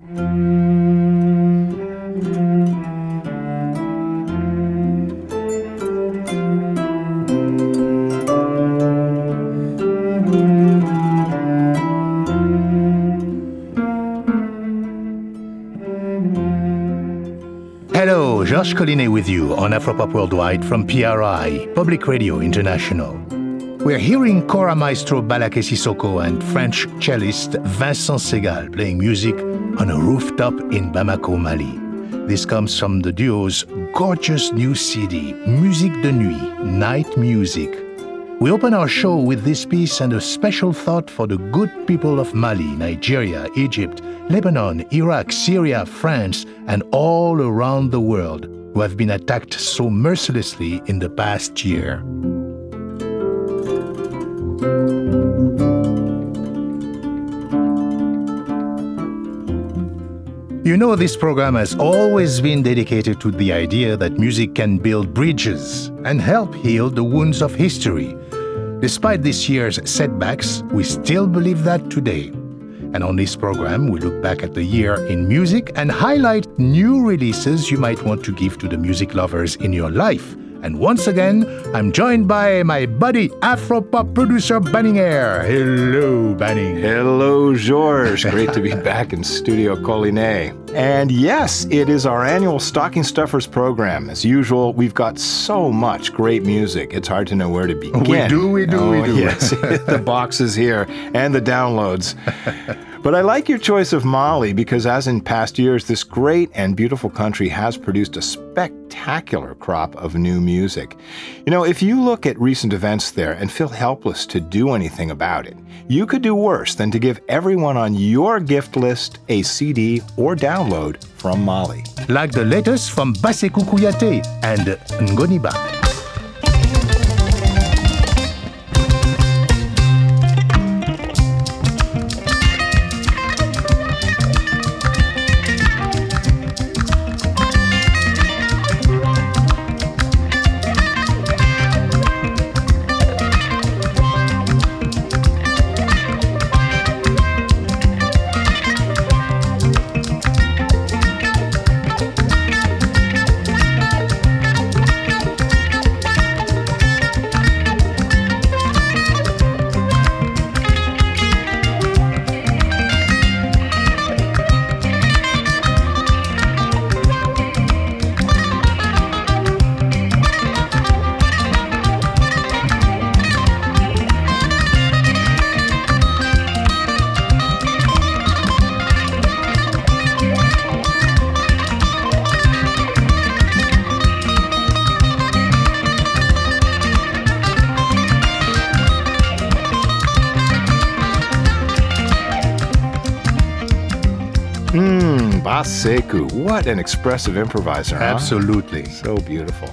Hello, Georges Collinet with you on Afropop Worldwide from PRI, Public Radio International. We're hearing Kora Maestro Ballaké Sissoko and French cellist Vincent Segal playing music on a rooftop in Bamako, Mali. This comes from the duo's gorgeous new CD, Musique de Nuit, Night Music. We open our show with this piece and a special thought for the good people of Mali, Nigeria, Egypt, Lebanon, Iraq, Syria, France, and all around the world who have been attacked so mercilessly in the past year. You know, this program has always been dedicated to the idea that music can build bridges and help heal the wounds of history. Despite this year's setbacks, we still believe that today. And on this program, we look back at the year in music and highlight new releases you might want to give to the music lovers in your life. And once again, I'm joined by my buddy Afropop producer Banning Eyre. Hello, Banning. Hello, George. Great to be back in Studio Collinet. And yes, it is our annual Stocking Stuffers program. As usual, we've got so much great music. It's hard to know where to begin. We do, we do, oh, we do. Yes, the boxes here and the downloads. But I like your choice of Mali because, as in past years, this great and beautiful country has produced a spectacular crop of new music. You know, if you look at recent events there and feel helpless to do anything about it, you could do worse than to give everyone on your gift list a CD or download from Mali. Like the latest from Bassekou Kouyaté and Ngoni Ba. Bassekou. What an expressive improviser, huh? Absolutely. So beautiful.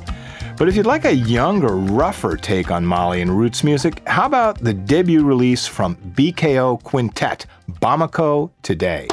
But if you'd like a younger, rougher take on Mali and roots music, how about the debut release from BKO Quintet, Bamako Today?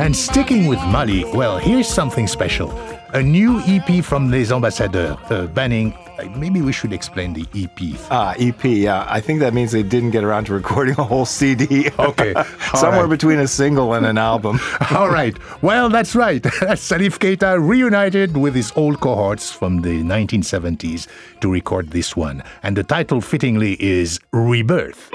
And sticking with Mali, well, here's something special. A new EP from Les Ambassadeurs, uh, Banning maybe we should explain the EP. Ah, EP. Yeah, I think that means they didn't get around to recording a whole CD. Okay, somewhere right. between a single and an album. All right. Well, that's right. Salif Keita reunited with his old cohorts from the 1970s to record this one. And the title fittingly is Rebirth.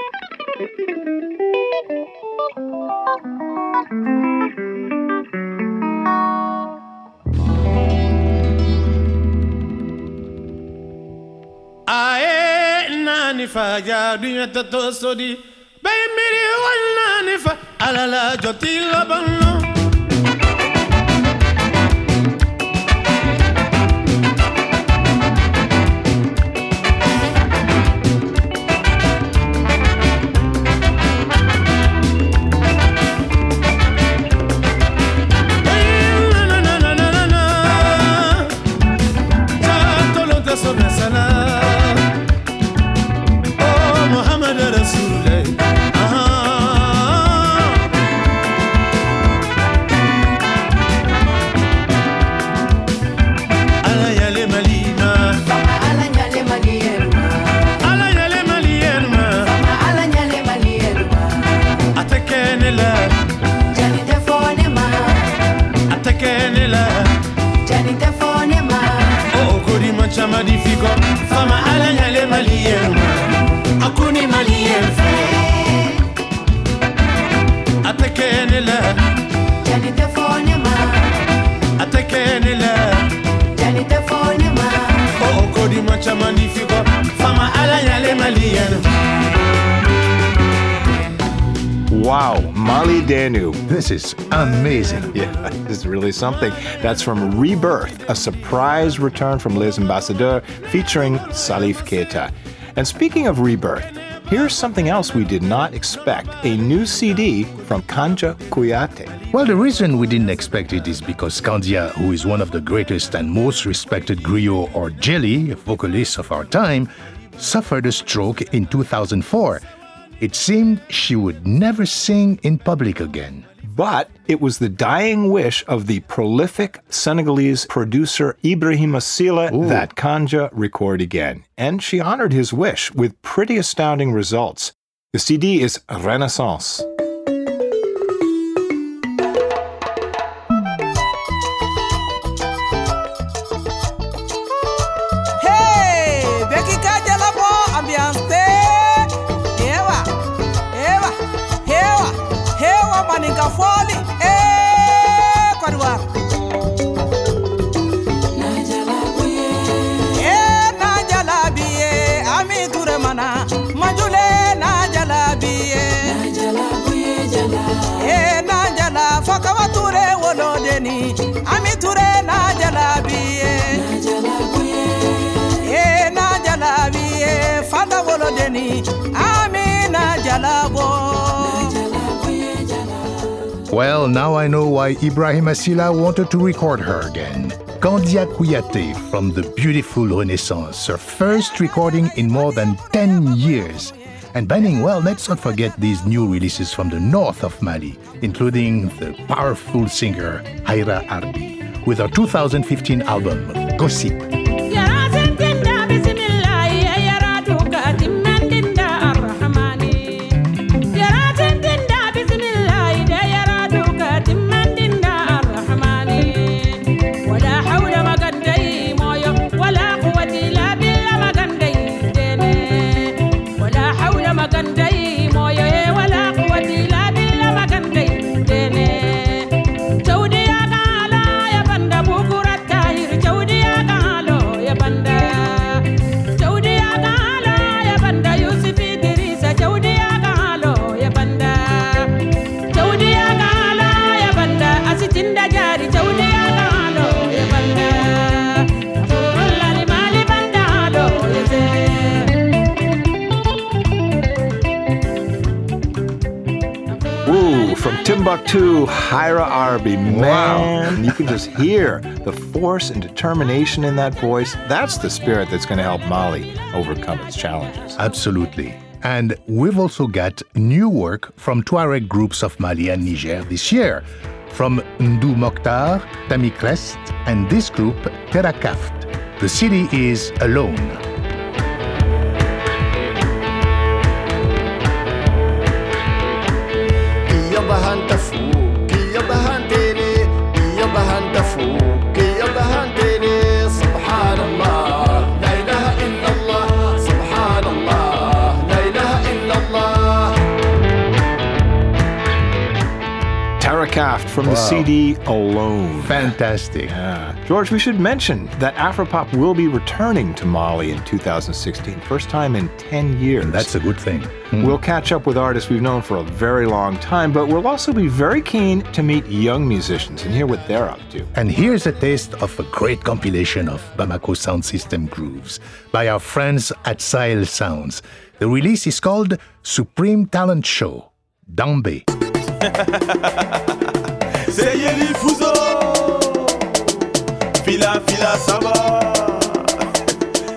Aye nani fa jaaduñu ta to sodi bay miri wal amazing. Yeah, this is really something. That's from Rebirth, a surprise return from Les Ambassadeurs featuring Salif Keita. And speaking of Rebirth, here's something else we did not expect a new CD from Kandia Kouyaté. Well, the reason we didn't expect it is because Kandia, who is one of the greatest and most respected griot or jeli vocalists of our time, suffered a stroke in 2004 it seemed she would never sing in public again. But it was the dying wish of the prolific Senegalese producer Ibrahima Sylla that Kandia record again. And she honored his wish with pretty astounding results. The CD is Renaissance. Well, now I know why Ibrahima Sylla wanted to record her again. Kandia Kouyaté from the beautiful Renaissance, her first recording in more than 10 years. And Banning, well, let's not forget these new releases from the north of Mali, including the powerful singer Khaira Arby, with her 2015 album, Gossip. Timbuktu, Khaira Arby. Man, Wow. you can just hear the force and determination in that voice. That's the spirit that's going to help Mali overcome its challenges. Absolutely. And we've also got new work from Tuareg groups of Mali and Niger this year. From Mdou Moctar, Tami Crest, and this group, Terakaft. The city is alone. From the CD Alone. Fantastic. Yeah. George, we should mention that Afropop will be returning to Mali in 2016, first time in 10 years. That's a good thing. Hmm. We'll catch up with artists we've known for a very long time, but we'll also be very keen to meet young musicians and hear what they're up to. And here's a taste of a great compilation of Bamako sound system grooves by our friends at Sahel Sounds. The release is called Supreme Talent Show, Dambe. C'est Yeli Fuso. Fila fila saba.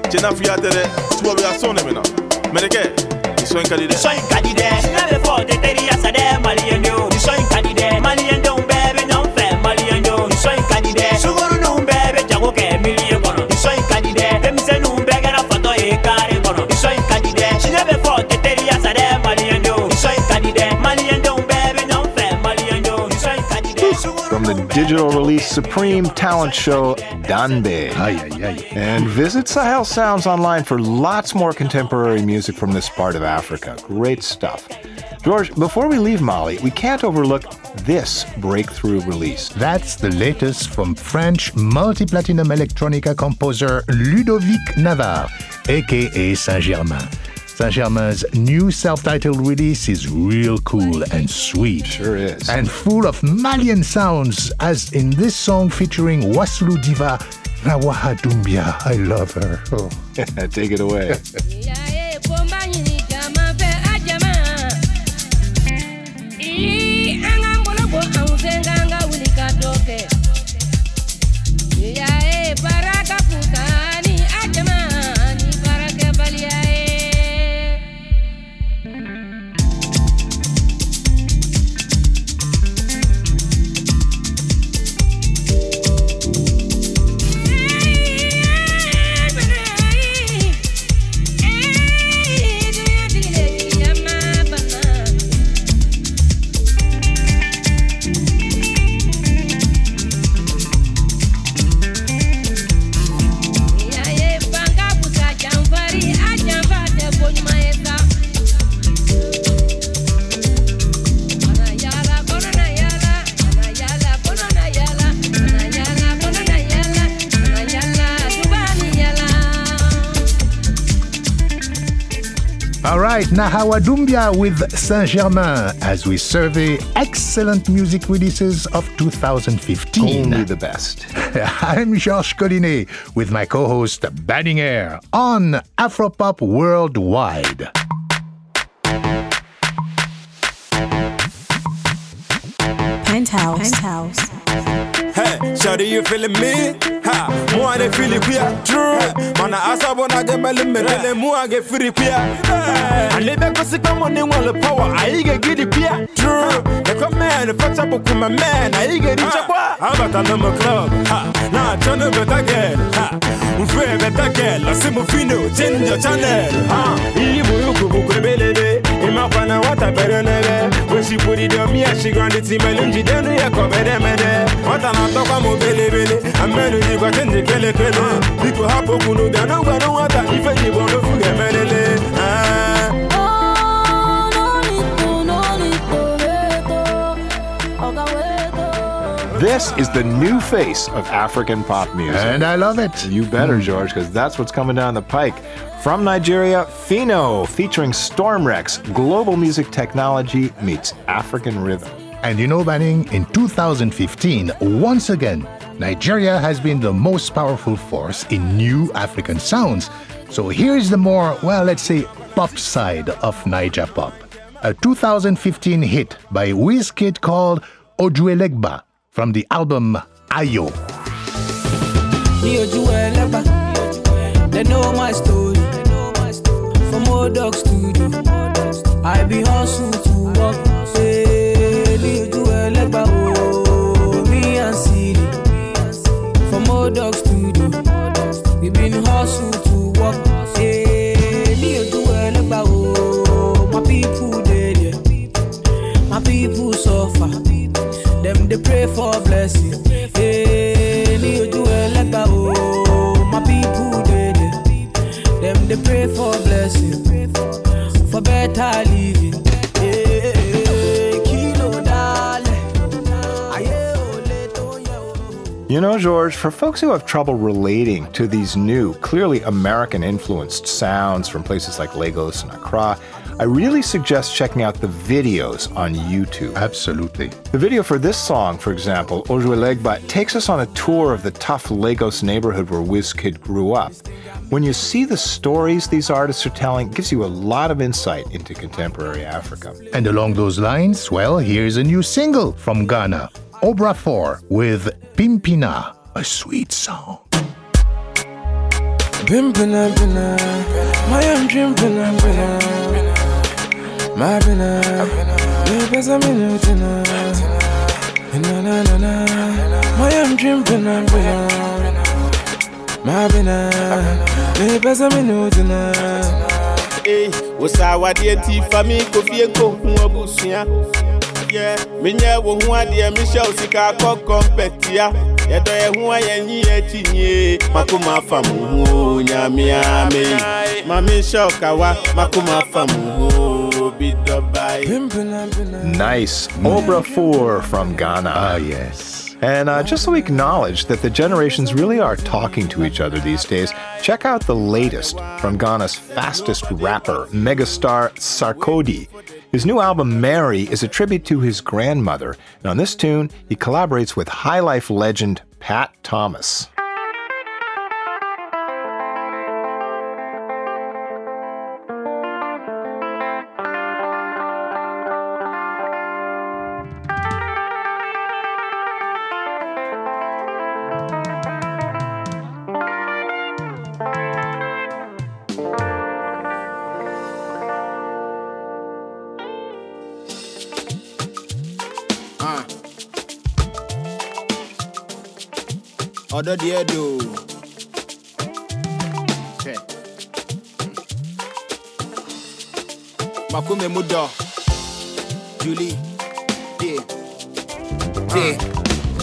Tena fiya tɛ dɛ tubabu ya sɔn de mina mɛnɛkɛ nin sɔn in digital release Supreme Talent Show, Danbe. Ay, ay, ay. And visit Sahel Sounds online for lots more contemporary music from this part of Africa. Great stuff. George, before we leave Mali, we can't overlook this breakthrough release. That's the latest from French multi platinum electronica composer Ludovic Navarre, aka Saint Germain. Saint Germain's new self titled release is real cool and sweet. Sure is. And full of Malian sounds, as in this song featuring Wassoulou Diva Nahawa Doumbia. I love her. Oh. Take it away. Right, Nahawa Doumbia with Saint Germain as we survey excellent music releases of 2015. Only the best. I'm Georges Collinet with my co host Banning Eyre on Afropop Worldwide. Penthouse. Penthouse. Hey, shawty, you feeling me? Ha, mo ane feel queer. True. Mana asa bona ge mele mele mo age free queer. Ane be ko sika money wall power. I queer. True. The come man, the fetch up with my man. I get rich kwa. How about a number club? Ha, na turn up better girl. Ha, unfe better girl. Asimu fino, change your channel. Ha, iyi buyu kubu kwebelele. Imafana wata perenele. When she put it on me, she grind it in melunji. Denu ye ko bede mede. Wata na toka mo bele bele. Amenu di kwa tenje kele kele. Biko hapo kunu bia no gwa no. Ife jibo no fuge melele. This is the new face of African pop music. And I love it. You better, George, because that's what's coming down the pike. From Nigeria, Phyno, featuring Storm Stormrex, global music technology meets African rhythm. And you know, Banning, in 2015, once again, Nigeria has been the most powerful force in new African sounds. So here's the more, well, let's say, pop side of Niger pop. A 2015 hit by Wizkid called Ojuelegba from the album Ayo. i be to Dog Studio. We been hustled know, George, for folks who have trouble relating to these new, clearly American influenced sounds from places like Lagos and Accra, I really suggest checking out the videos on YouTube. Absolutely. The video for this song, for example, Ojuelegba, takes us on a tour of the tough Lagos neighborhood where Wizkid grew up. When you see the stories these artists are telling, it gives you a lot of insight into contemporary Africa. And along those lines, well, here's a new single from Ghana, Obra 4 with Pimpina, a sweet song. Pimpina, pina, my own dream, pina, pina. My pina, me pesa minutina. Na na na na, my own dream, pina, pina. My pina, me pesa minutina. Hey, wosawadeɛ nti fa me kɔ fie nkɔhu abusua yɛ menyɛ wo ho adeɛ mehyɛ wo sika kɔkɔ mpɛtia yɛdɔ yɛ ho a yɛnyi akyinyie makoma afa mo ho nyamea me ma menhyɛ wo kawa makoma afa mo ho bi dɔbae Nice. Obra 4 from Ghana. Ah, yes. And uh, just so we acknowledge that the generations really are talking to each other these days, check out the latest from Ghana's fastest rapper, megastar Sarkodie. His new album, Mary, is a tribute to his grandmother. And on this tune, he collaborates with high life legend Pat Thomas. the dear do. Makume Muda, Julie, yeah, yeah.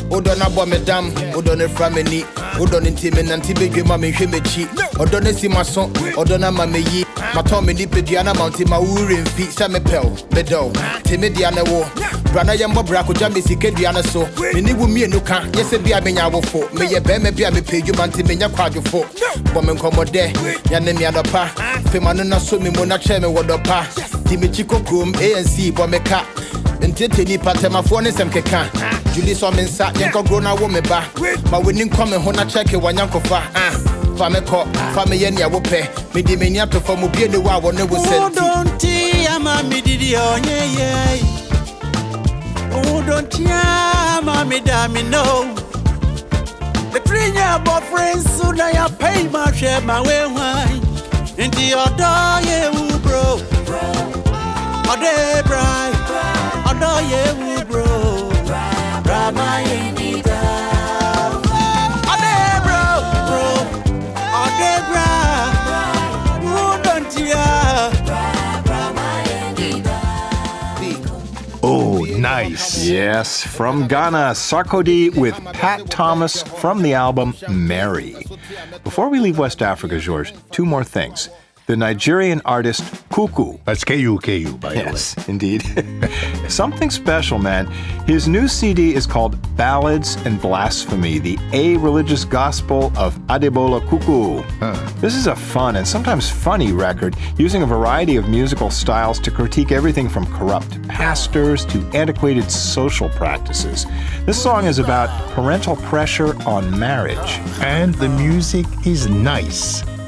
Odɔ na bɔ me dam, odɔ ne fura me ni, odɔ ne ti me nante bedwe ma me hwɛ m'akyi, ɔdɔ ne si ma so, ɔdɔ na ma me yi, matɔn me nipadua na ma nti ma wuri mfi sɛ me pɛw, me dɔw, te me deɛ ne wo bra na yɛmmɔ bra kogya me sika dua no so. Mene wo mmienu ka nyɛ sɛ bia menya awofo meyɛ bɛrima bi a mepɛ adwuma nti menya kwadwofo bɔ me nkɔmmɔdɛ yɛne me adɔpa fema no na so me mu na kyerɛ me wɔdɔpa di mekyi kɔkurom anc bɔ me ka. Ntete nipa tɛmafoɔ ne nsɛm keka. Juli sɔ me nsa yɛnkɔgoro no awo me ba. Ma w'ani nkɔ me ho na kyɛke wɔnyankɔfa ah, fa me kɔ fa meyɛ nea wopɛ mede m'ani ato fam obie ne wo a wɔne wo sɛ nti. ama mi didi onye ye. Udonti ama mi da mi no. The three year boyfriend soon I pay my share my way wine. Inti odo ye wu bro. Ode brai. Odo ye wu bro. Yes, from Ghana, Sarkodie with Pat Thomas from the album Mary. Before we leave West Africa, George, two more things. The Nigerian artist Kuku. That's KU, KU, by Yes, indeed. Something special, man. His new CD is called Ballads and Blasphemy, the A Religious Gospel of Adebola Kuku. This is a fun and sometimes funny record using a variety of musical styles to critique everything from corrupt pastors to antiquated social practices. This song is about parental pressure on marriage. And the music is nice.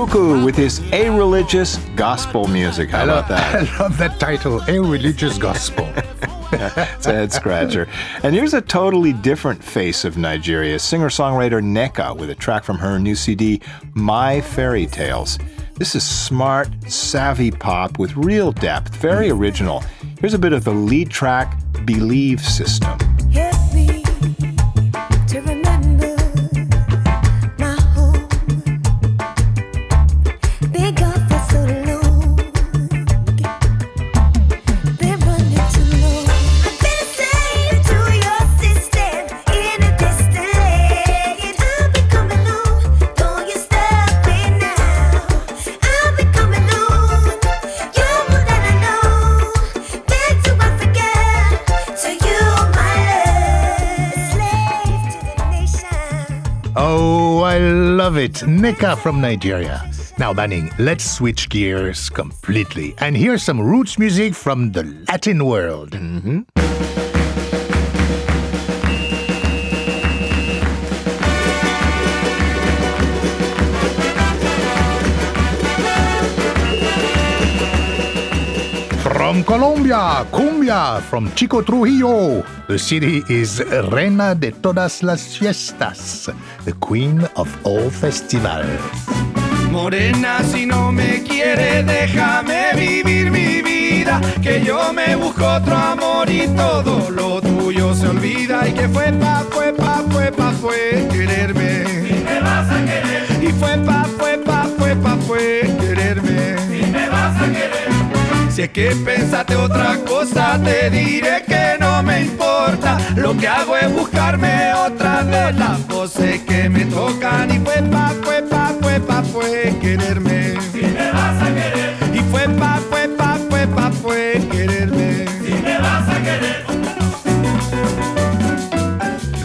Kuku with his A Religious Gospel music. How I about love, that? I love that title, A Religious Gospel. It's a head scratcher. And here's a totally different face of Nigeria singer songwriter Nneka with a track from her new CD, My Fairy Tales. This is smart, savvy pop with real depth, very original. Here's a bit of the lead track, Believe System. It. Nneka from Nigeria. Now, Banning, let's switch gears completely and hear some roots music from the Latin world. From Colombia, cumbia from Chico Trujillo. The city is Reina de todas las fiestas, the queen of all festivals. Morena, si no me quiere, déjame vivir mi vida. Que yo me busco otro amor y todo lo tuyo se olvida. Y que fue pa, fue pa, fue pa, fue quererme. Y me vas a querer. Y fue pa, Si es que pensaste otra cosa, te diré que no me importa. Lo que hago es buscarme otra de las voces que me tocan. Y fue pa, fue pa, fue pa, fue quererme.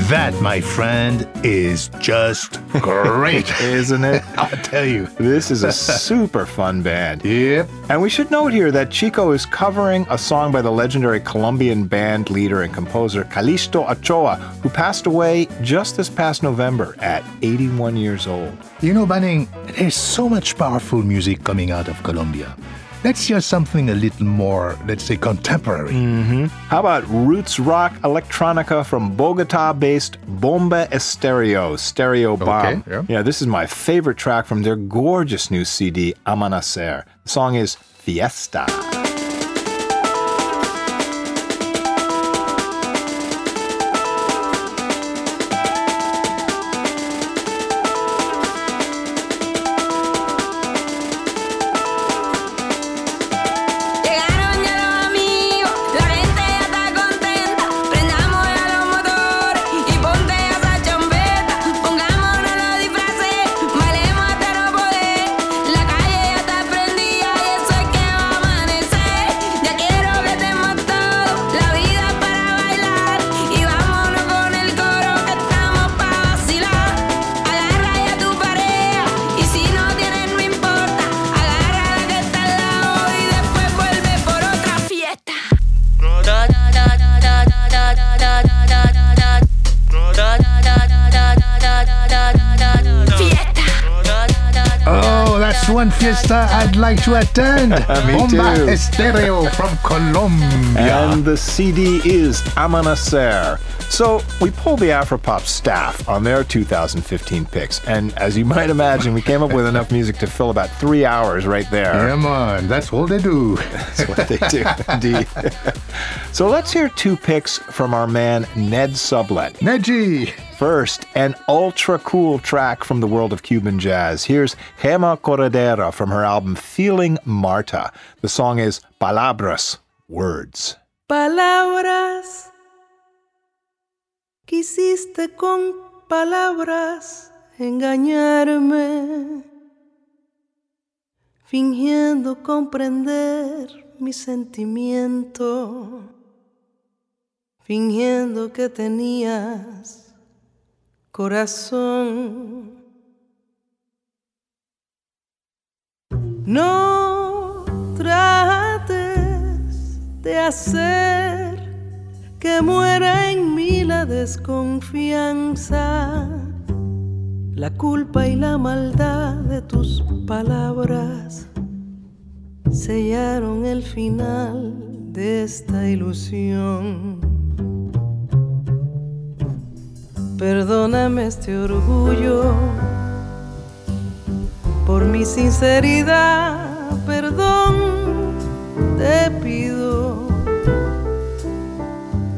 That, my friend, is just great. Isn't it? I'll tell you. This is a super fun band. Yep. And we should note here that Chico is covering a song by the legendary Colombian band leader and composer Calixto Ochoa, who passed away just this past November at 81 years old. You know, Banning, there's so much powerful music coming out of Colombia. Let's hear something a little more, let's say, contemporary. Mm-hmm. How about roots rock electronica from Bogota based Bomba Estéreo, Stereo Bomb? Okay, yeah. this is my favorite track from their gorgeous new CD, Amanecer. The song is Fiesta. Like to attend. Me Bomba too. Estéreo from Colombia. And the CD is Amanecer. So we pulled the Afropop staff on their 2015 picks, and as you might imagine, we came up with enough music to fill about three hours right there. Come on, that's all they do. That's what they do, indeed. so let's hear two picks from our man Ned Sublette. Neji. First, an ultra cool track from the world of Cuban jazz. Here's Gema Corredera from her album Feeling Marta. The song is Palabras, Words. Palabras, quisiste con palabras engañarme, fingiendo comprender mi sentimiento, fingiendo que tenías corazón. No trates de hacer que muera en mí la desconfianza, la culpa y la maldad de tus palabras sellaron el final de esta ilusión. Perdóname este orgullo por mi sinceridad, perdón te pido.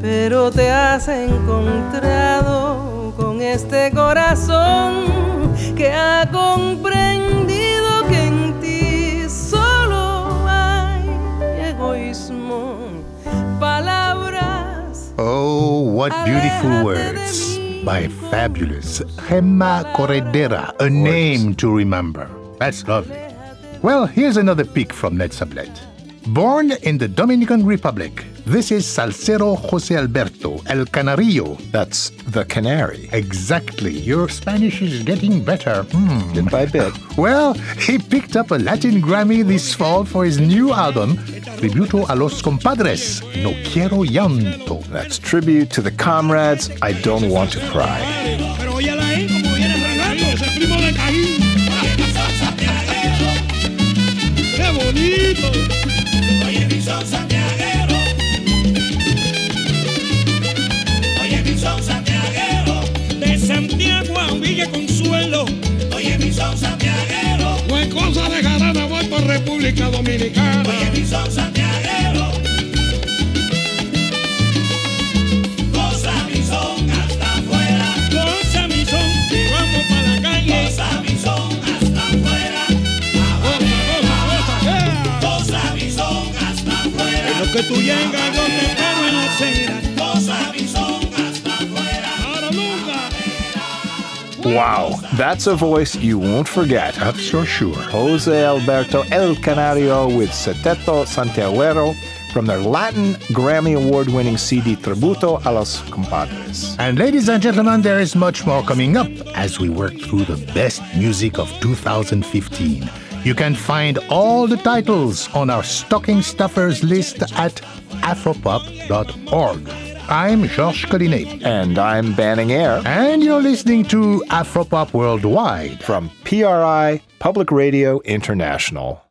Pero te has encontrado con este corazón que ha comprendido que en ti solo hay egoísmo, palabras. Oh, what beautiful words by fabulous Gema Corredera, a name to remember. That's lovely. Well, here's another pick from Ned Sublette. Born in the Dominican Republic, this is Salsero Jose Alberto El Canario. That's the canary. Exactly. Your Spanish is getting better. Hmm. Bit by bit. Well, he picked up a Latin Grammy this fall for his new album, Tributo a los Compadres, No Quiero Llanto. That's tribute to the comrades. I don't want to cry. República Dominicana. Oye, mi son santiaguero. Goza mi son hasta afuera. Goza mi son, y vamos para la calle. Goza mi son hasta afuera. Goza mi son hasta afuera. En lo que tú llegas, yo te espero en la acera. Wow, that's a voice you won't forget. That's for sure. Jose Alberto El Canario with Septeto Santiaguero from their Latin Grammy Award winning CD Tributo a los Compadres. And ladies and gentlemen, there is much more coming up as we work through the best music of 2015. You can find all the titles on our stocking stuffers list at afropop.org. I'm Georges Collinet. And I'm Banning Eyre. And you're listening to Afropop Worldwide from PRI Public Radio International.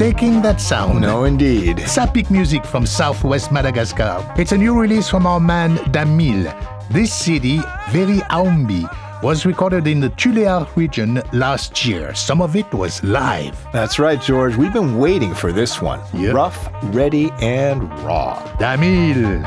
Mistaking that sound. No, indeed. Tsapiky music from southwest Madagascar. It's a new release from our man Damily. This CD, Very Aomby, was recorded in the Tuléar region last year. Some of it was live. That's right, George. We've been waiting for this one. Yep. Rough, ready, and raw. Damily.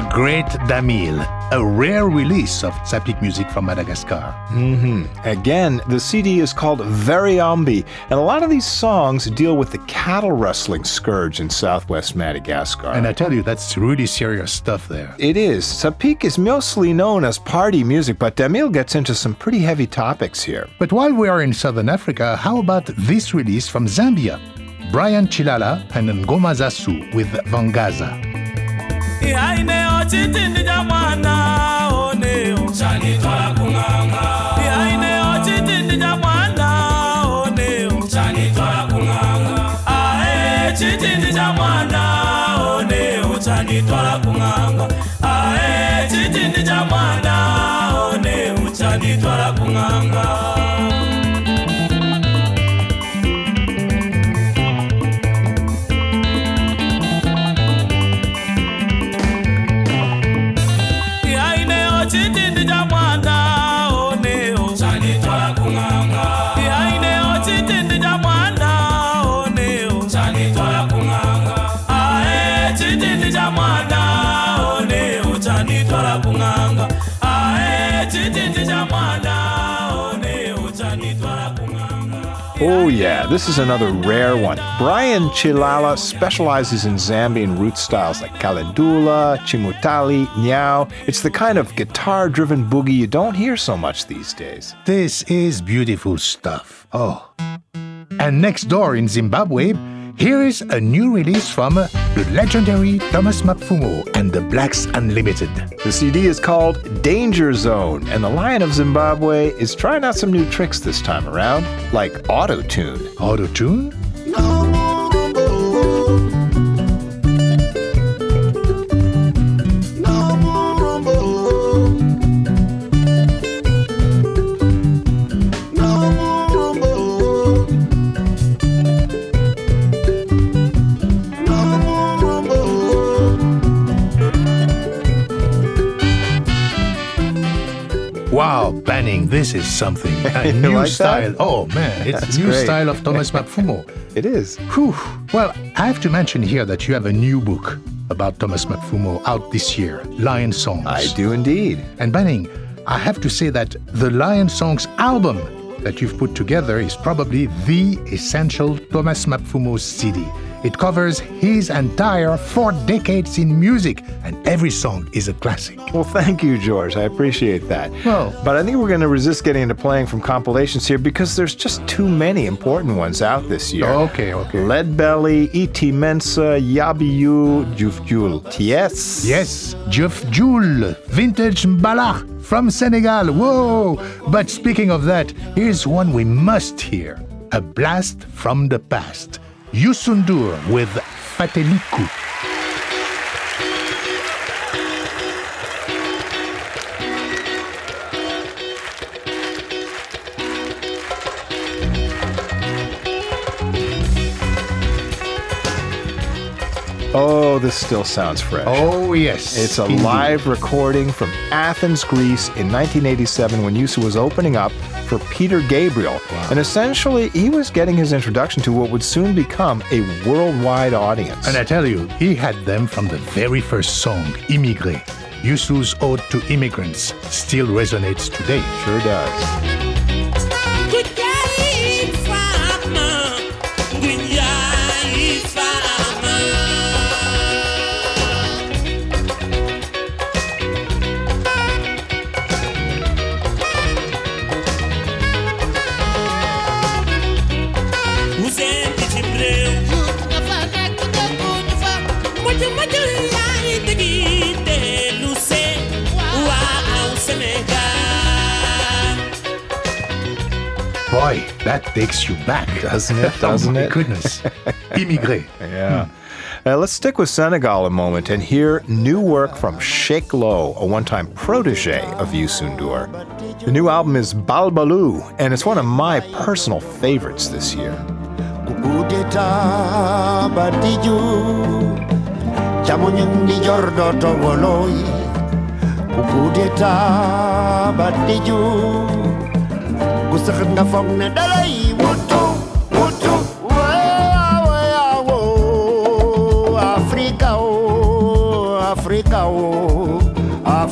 The Great Damily, a rare release of Tsapiky music from Madagascar. hmm Again, the CD is called Variambi, and a lot of these songs deal with the cattle rustling scourge in southwest Madagascar. And I tell you, that's really serious stuff there. It is. Tsapiky is mostly known as party music, but Damily gets into some pretty heavy topics here. But while we are in southern Africa, how about this release from Zambia? Brian Chilala and Ngoma Zasu with Vangaza. haine ochiti ndija mwana oneo chanitwakung'anga this is another rare one. Brian Chilala specializes in Zambian root styles like Kalindula, Chimutali, Nyao. It's the kind of guitar driven boogie you don't hear so much these days. This is beautiful stuff. Oh. And next door in Zimbabwe, here is a new release from the legendary Thomas Mapfumo and the Blacks Unlimited. The CD is called Danger Zone, and the Lion of Zimbabwe is trying out some new tricks this time around, like auto tune. Auto tune? This is something. A new like that? style. Oh man, it's That's new great. style of Thomas Mapfumo. It is. Whew. Well, I have to mention here that you have a new book about Thomas Mapfumo out this year, Lion Songs. I do indeed. And Banning, I have to say that the Lion Songs album that you've put together is probably the essential Thomas Mapfumo CD. It covers his entire four decades in music, and every song is a classic. Well, thank you, George. I appreciate that. Well- but I think we're going to resist getting into playing from compilations here because there's just too many important ones out this year. Okay, okay. Lead Belly, E.T. Mensah, Yabiyu, Jufjul. Yes. Yes, Jufjul, vintage mbalax from Senegal. Whoa! But speaking of that, here's one we must hear a blast from the past. Youssou N'Dour with Fatteliku. Oh, this still sounds fresh. Oh, yes. It's a indeed. live recording from Athens, Greece in 1987 when Youssou was opening up for Peter Gabriel. And essentially, he was getting his introduction to what would soon become a worldwide audience. And I tell you, he had them from the very first song, Immigré. Youssou's Ode to Immigrants still resonates today. Sure does. That takes you back. Doesn't it? Doesn't oh, my it? goodness. Immigré. Yeah. Uh, let's stick with Senegal a moment and hear new work from Cheikh Lô, a one time protege of Youssou The new album is Balbalou, and it's one of my personal favorites this year.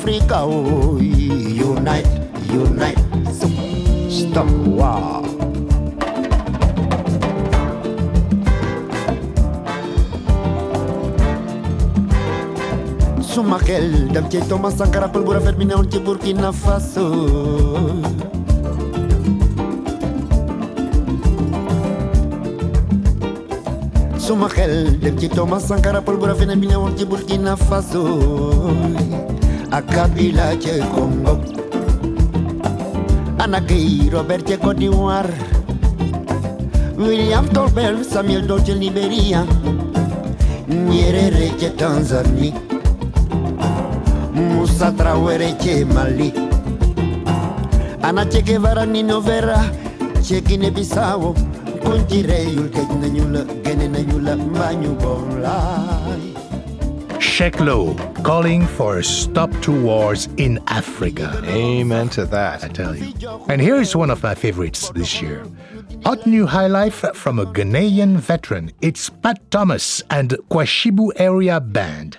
Africa, oh, unite, unite, stop war. Sumakel, dam ke toma sankara pelbura fermina un ke Burkina Faso. Sumakel, dam ke toma sankara pelbura fermina un Burkina Faso. Ak Kabila ci Congo Gueye Robert Côte d'Ivoire William Tolbert Samuel Doe Liberia. Nyerere ci Tanzanie Musa Traore che Mali. Ana Che Guevara Nino Vera. Che Guinea Bissau. Kunjireyul Gej Nanyula Gene Nanyula Manyu Bolai Cheikh Lô calling for a stop to wars in Africa. Amen to that. I tell you. And here is one of my favorites this year. Hot new high life from a Ghanaian veteran. It's Pat Thomas and Kwashibu Area Band.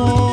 Wakumo.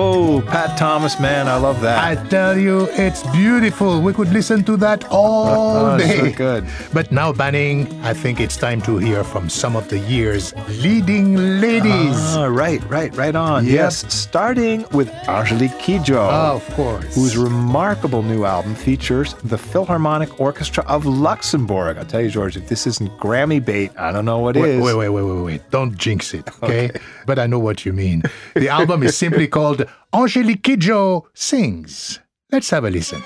Oh, Pat Thomas, man, I love that. I tell you, it's beautiful. We could listen to that all Oh, so day. good. But now, Banning, I think it's time to hear from some of the year's leading ladies. Ah, right, right, right on. Yep. Yes, starting with Angelique Kidjo. Oh, of course. Whose remarkable new album features the Philharmonic Orchestra of Luxembourg. I'll tell you, George, if this isn't Grammy bait, I don't know what wait, is. Wait, wait, wait, wait, wait. Don't jinx it, okay? But I know what you mean. The album is simply called Angelique Kidjo Sings. Let's have a listen.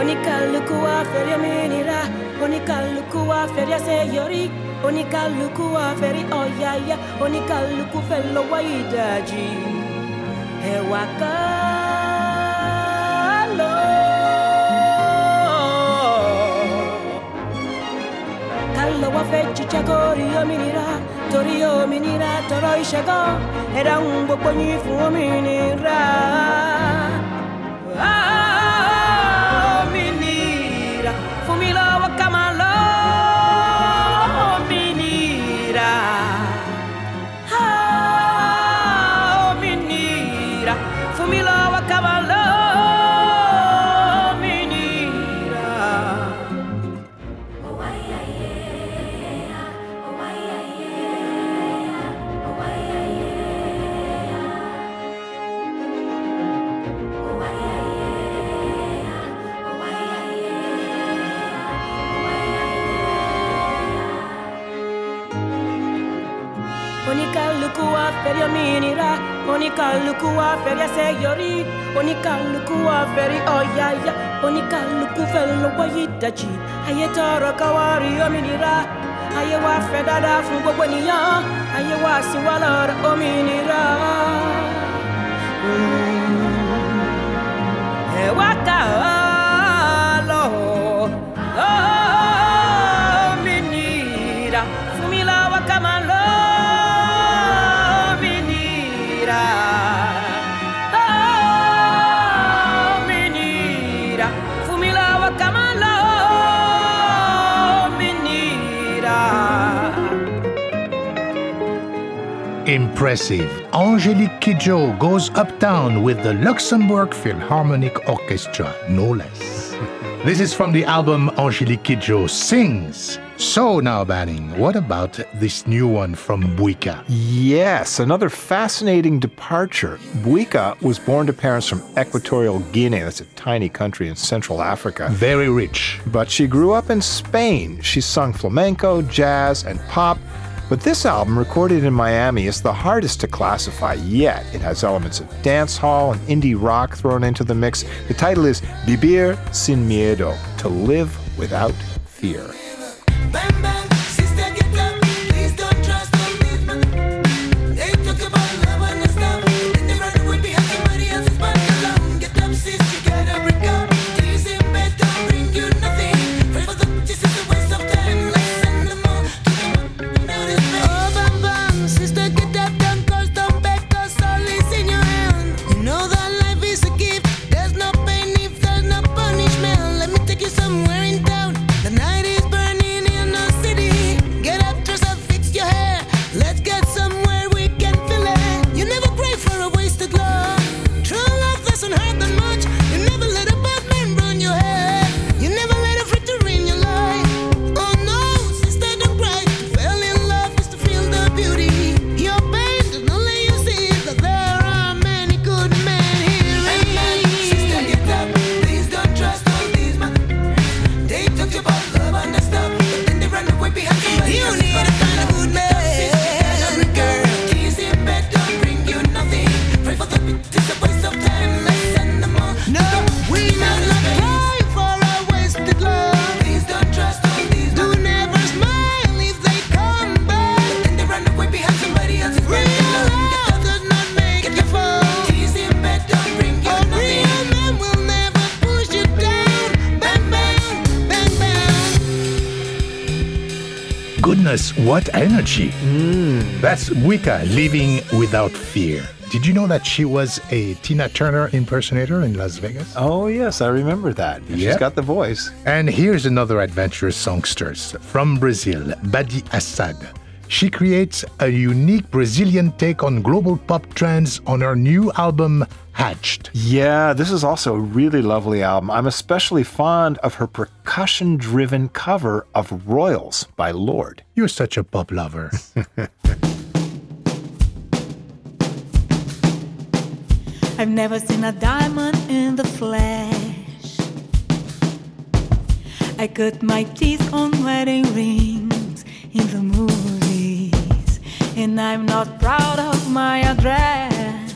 Oníkálukú wa fẹ́rí òmìnira, oníkálukú wa fẹ́rí àṣeyọrí, oníkálukú wa fẹ́rí ọ̀yàyà, oníkálukú Jíjẹ́ kórí òmìnira, torí òmìnira tọrọ ìṣẹ́gun, ẹ̀dá ń gbogbo yín fún òmìnira. Òmìnira, oníkálukú wa fẹ́rí àṣeyọrí, oníkálukú wa fẹ́rí ọ̀yàyà, oníkálukú fẹ́ lọ́wọ́ ìdajì. Ayé tọrọ ká wá rí òmìnira, ayé wa fẹ́ dáadáa fún gbogbo ènìyàn, ayé wa sì wá lọ́rọ̀ òmìnira. Ẹ wá ká lọ, Impressive. Angelique Kidjo goes uptown with the Luxembourg Philharmonic Orchestra, no less. This is from the album Angelique Kidjo Sings. So now, Banning, what about this new one from Buika? Yes, another fascinating departure. Buika was born to parents from Equatorial Guinea. That's a tiny country in Central Africa. Very rich. But she grew up in Spain. She sung flamenco, jazz, and pop. But this album, recorded in Miami, is the hardest to classify yet. It has elements of dance hall and indie rock thrown into the mix. The title is Vivir sin miedo, to live without fear. Hmm. That's Buika living without fear. Did you know that she was a Tina Turner impersonator in Las Vegas? Oh, yes, I remember that. She's got the voice. And here's another adventurous songstress from Brazil, Badi Assad. She creates a unique Brazilian take on global pop trends on her new album, Hatched. Yeah, this is also a really lovely album. I'm especially fond of her percussion driven cover of Royals by Lorde. You're such a pop lover. I've never seen a diamond in the flesh. I cut my teeth on wedding rings in the movies, and I'm not proud of my address.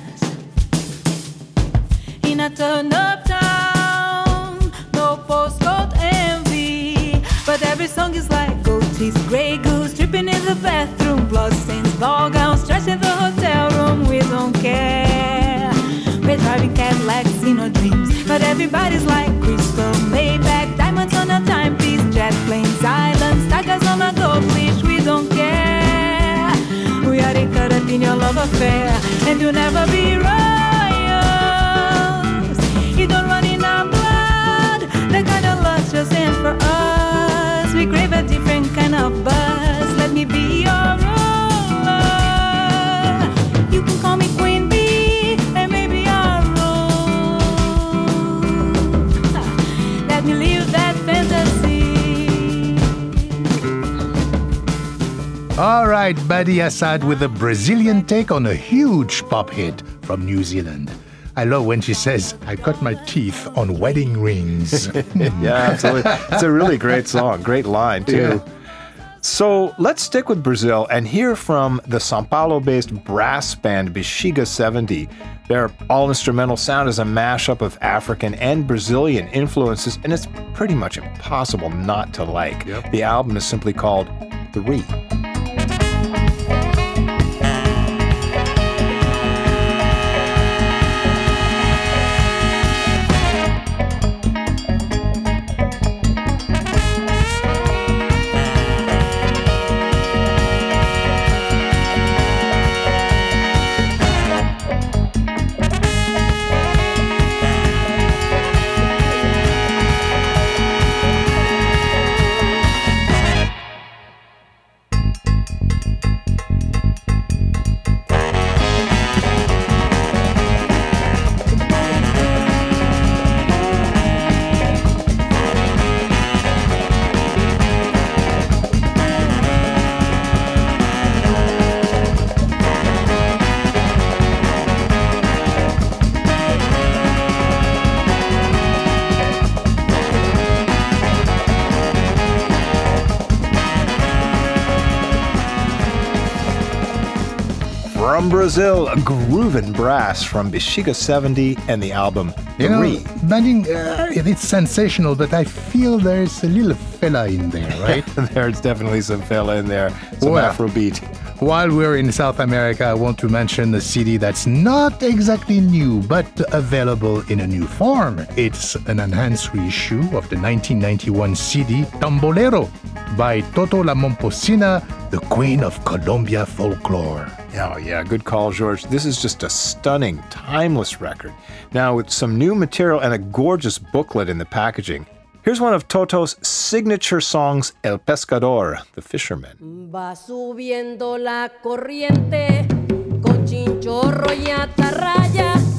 In a turn up town, no postcode envy, but every song is like gold teeth, gray goose, tripping in the bathroom, blood stains, ball gowns, trash the hotel room. We don't care. We're driving Cadillacs in our dreams, but everybody's like crystal, Maybach, diamonds on a timepiece, jet planes, islands, tigers on a gold leash. In your love affair, and you'll never be royals. You don't run All right, Badi Assad with a Brazilian take on a huge pop hit from New Zealand. I love when she says, I cut my teeth on wedding rings. yeah, absolutely. It's a really great song. Great line, too. So let's stick with Brazil and hear from the Sao Paulo based brass band Bexiga 70. Their all instrumental sound is a mashup of African and Brazilian influences, and it's pretty much impossible not to like. The album is simply called Three. Brazil, Groovin' Brass from Bexiga 70 and the album You know, Three. Banning, uh, it's sensational, but I feel there's a little Fela in there, right? There's definitely some Fela in there, some Well. Afrobeat. While we're in South America, I want to mention a CD that's not exactly new, but available in a new form. It's an enhanced reissue of the 1991 CD Tambolero by Toto La Momposina, the queen of Colombia folklore. Oh, yeah, good call, George. This is just a stunning, timeless record. Now, with some new material and a gorgeous booklet in the packaging. Here's one of Toto's signature songs, El Pescador, the fisherman. Va subiendo la corriente con chinchorro y atarraya.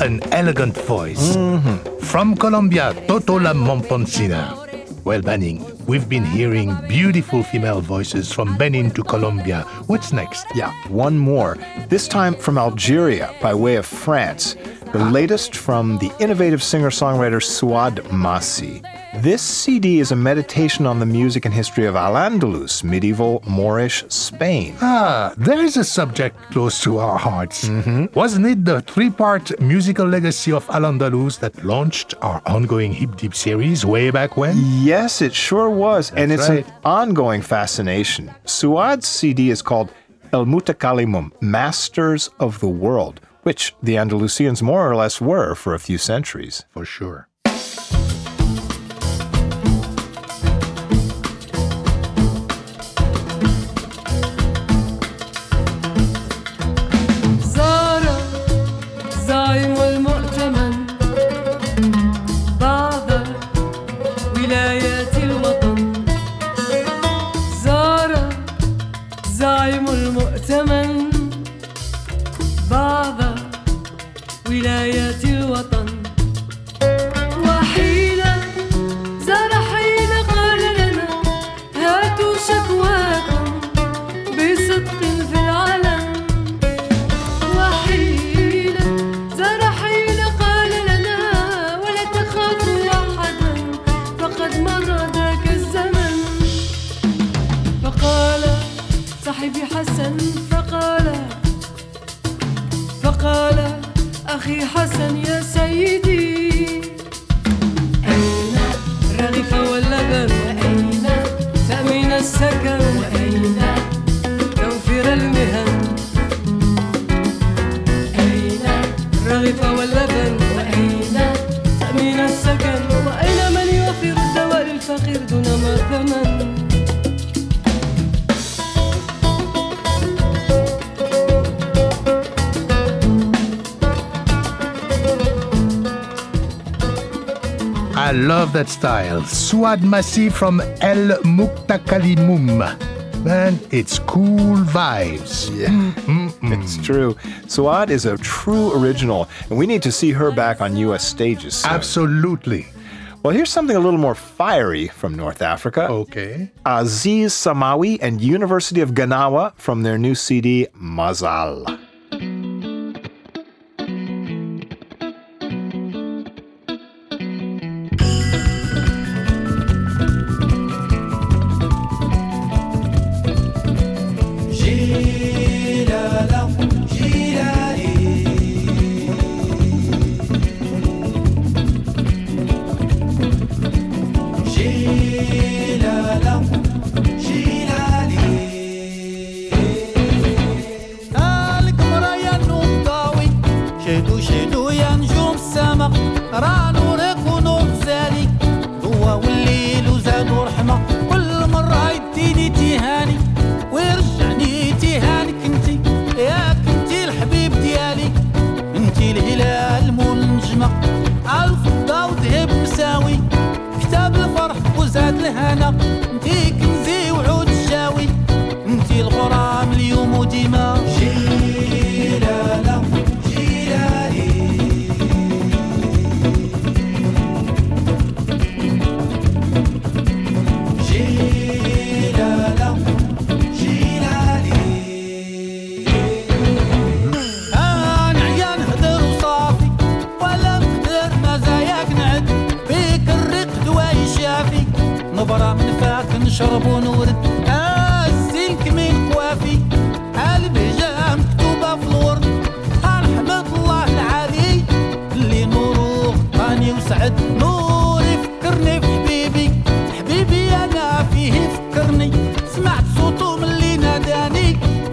An elegant voice. Mm-hmm. From Colombia, Toto La Momposina. Well, Banning, we've been hearing beautiful female voices from Benin to Colombia. What's next? Yeah, one more. This time from Algeria by way of France. The ah. latest from the innovative singer songwriter Souad Massi. This CD is a meditation on the music and history of Al Andalus, medieval Moorish Spain. Ah, there's a subject close to our hearts. Wasn't it the three part musical legacy of Al Andalus that launched our ongoing Hip Deep series way back when? Yes, it sure was. and it's right. an ongoing fascination. Souad's CD is called El Mutakallimun, Masters of the World, which the Andalusians more or less were for a few centuries. For sure. Souad Massi from El Mutakallimun. Man, it's cool vibes. Yeah, mm, mm, mm. it's true. Suad is a true original, and we need to see her back on U.S. stages. soon. Absolutely. Well, here's something a little more fiery from North Africa. Okay. Aziz Sahmaoui and University of Gnawa from their new CD, Mazal.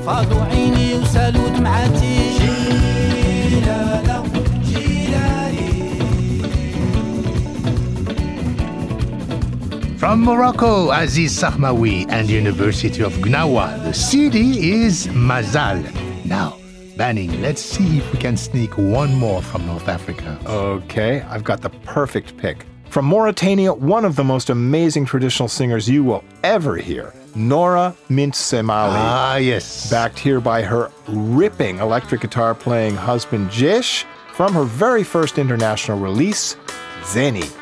فاضوا عيني وسالوا دمعتي From Morocco, Aziz Sahmaoui and University of Gnawa, the CD is Mazal. Now, Banning, let's see if we can sneak one more from North Africa. Okay, I've got the perfect pick. From Mauritania, one of the most amazing traditional singers you will ever hear, Noura Mint Seymali. Ah, yes. Backed here by her ripping electric guitar playing husband Jish from her very first international release, Tzenni.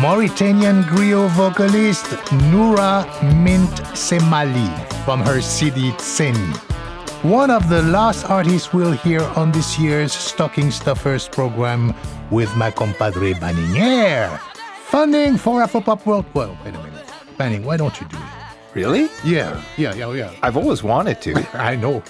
Mauritanian griot vocalist Noura Mint Seymali from her CD Tzenni. One of the last artists we'll hear on this year's Stocking Stuffers program with my compadre Banning Eyre. Funding for Afropop World. Well, wait a minute. Banning, why don't you do it? Really? Yeah, yeah, yeah, yeah. I've always wanted to. I know.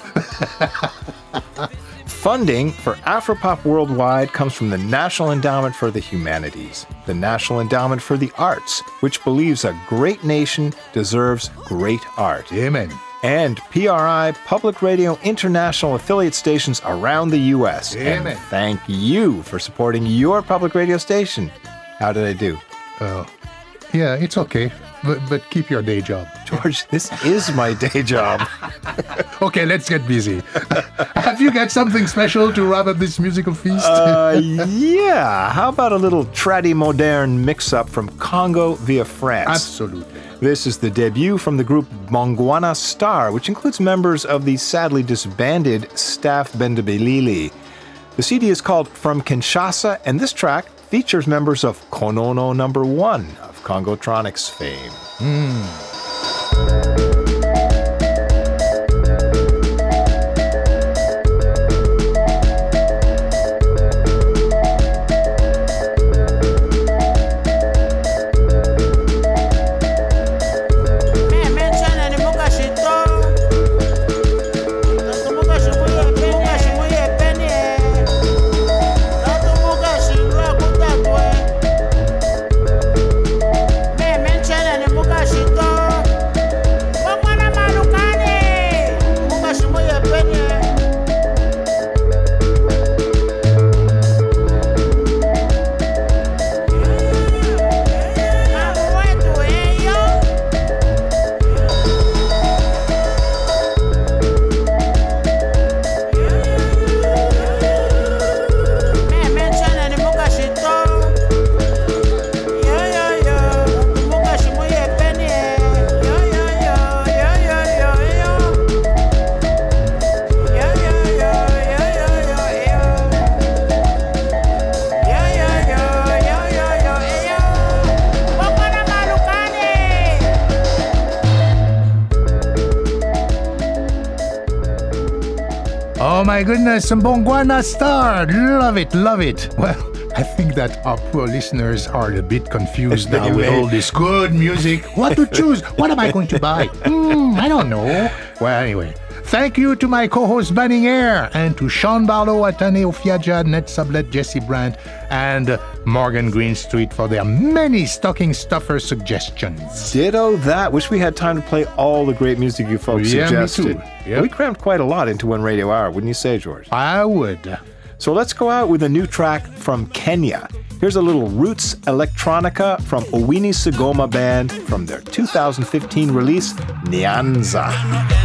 Funding for Afropop Worldwide comes from the National Endowment for the Humanities, the National Endowment for the Arts, which believes a great nation deserves great art. Amen. And PRI, Public Radio International affiliate stations around the U.S. And Amen. thank you for supporting your public radio station. How did I do? Uh, yeah, it's okay. But, but keep your day job. George, this is my day job. okay, let's get busy. Have you got something special to wrap up this musical feast? Uh, yeah. How about a little traddy modern mix up from Congo via France? Absolutely. This is the debut from the group Mbongwana Star, which includes members of the sadly disbanded Staff Benda Bilili. The CD is called From Kinshasa, and this track features members of Konono Number One of Congotronics fame. Hmm. My goodness, Mbongwana Star. Love it, love it. Well, I think that our poor listeners are a bit confused now with all this good music. What to choose? What am I going to buy? Hmm, I don't know. Well, anyway. Thank you to my co-host Banning Eyre and to Sean Barlow, Atane Ofiaja, Ned Sublette, Jesse Brandt, and Morgan Greenstreet for their many stocking stuffer suggestions. Ditto that. Wish we had time to play all the great music you folks Yeah, me suggested. too. Yep. We crammed quite a lot into one radio hour, wouldn't you say, George? I would. So let's go out with a new track from Kenya. Here's a little roots electronica from Owini Sigoma Band from their 2015 release, Nyanza.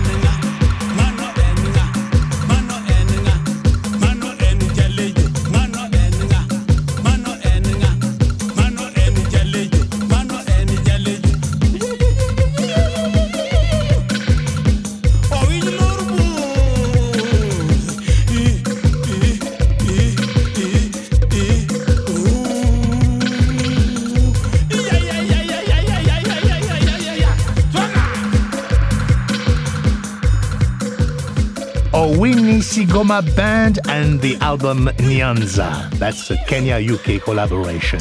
Band and the album Nyanza. That's a Kenya UK collaboration.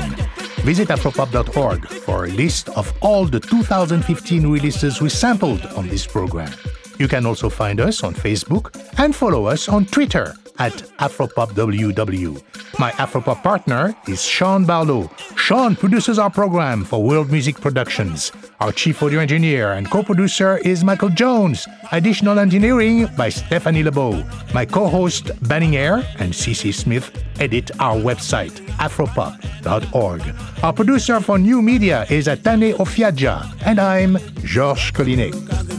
Visit afropop.org for a list of all the 2015 releases we sampled on this program. You can also find us on Facebook and follow us on Twitter at AfropopWW. My Afropop partner is Sean Barlow. Sean produces our program for World Music Productions. Our chief audio engineer and co-producer is Michael Jones. Additional engineering by Stephanie LeBeau. My co-host Banning Eyre and CC Smith edit our website, afropop.org. Our producer for new media is Atane Ofiaja, and I'm Georges Collinet.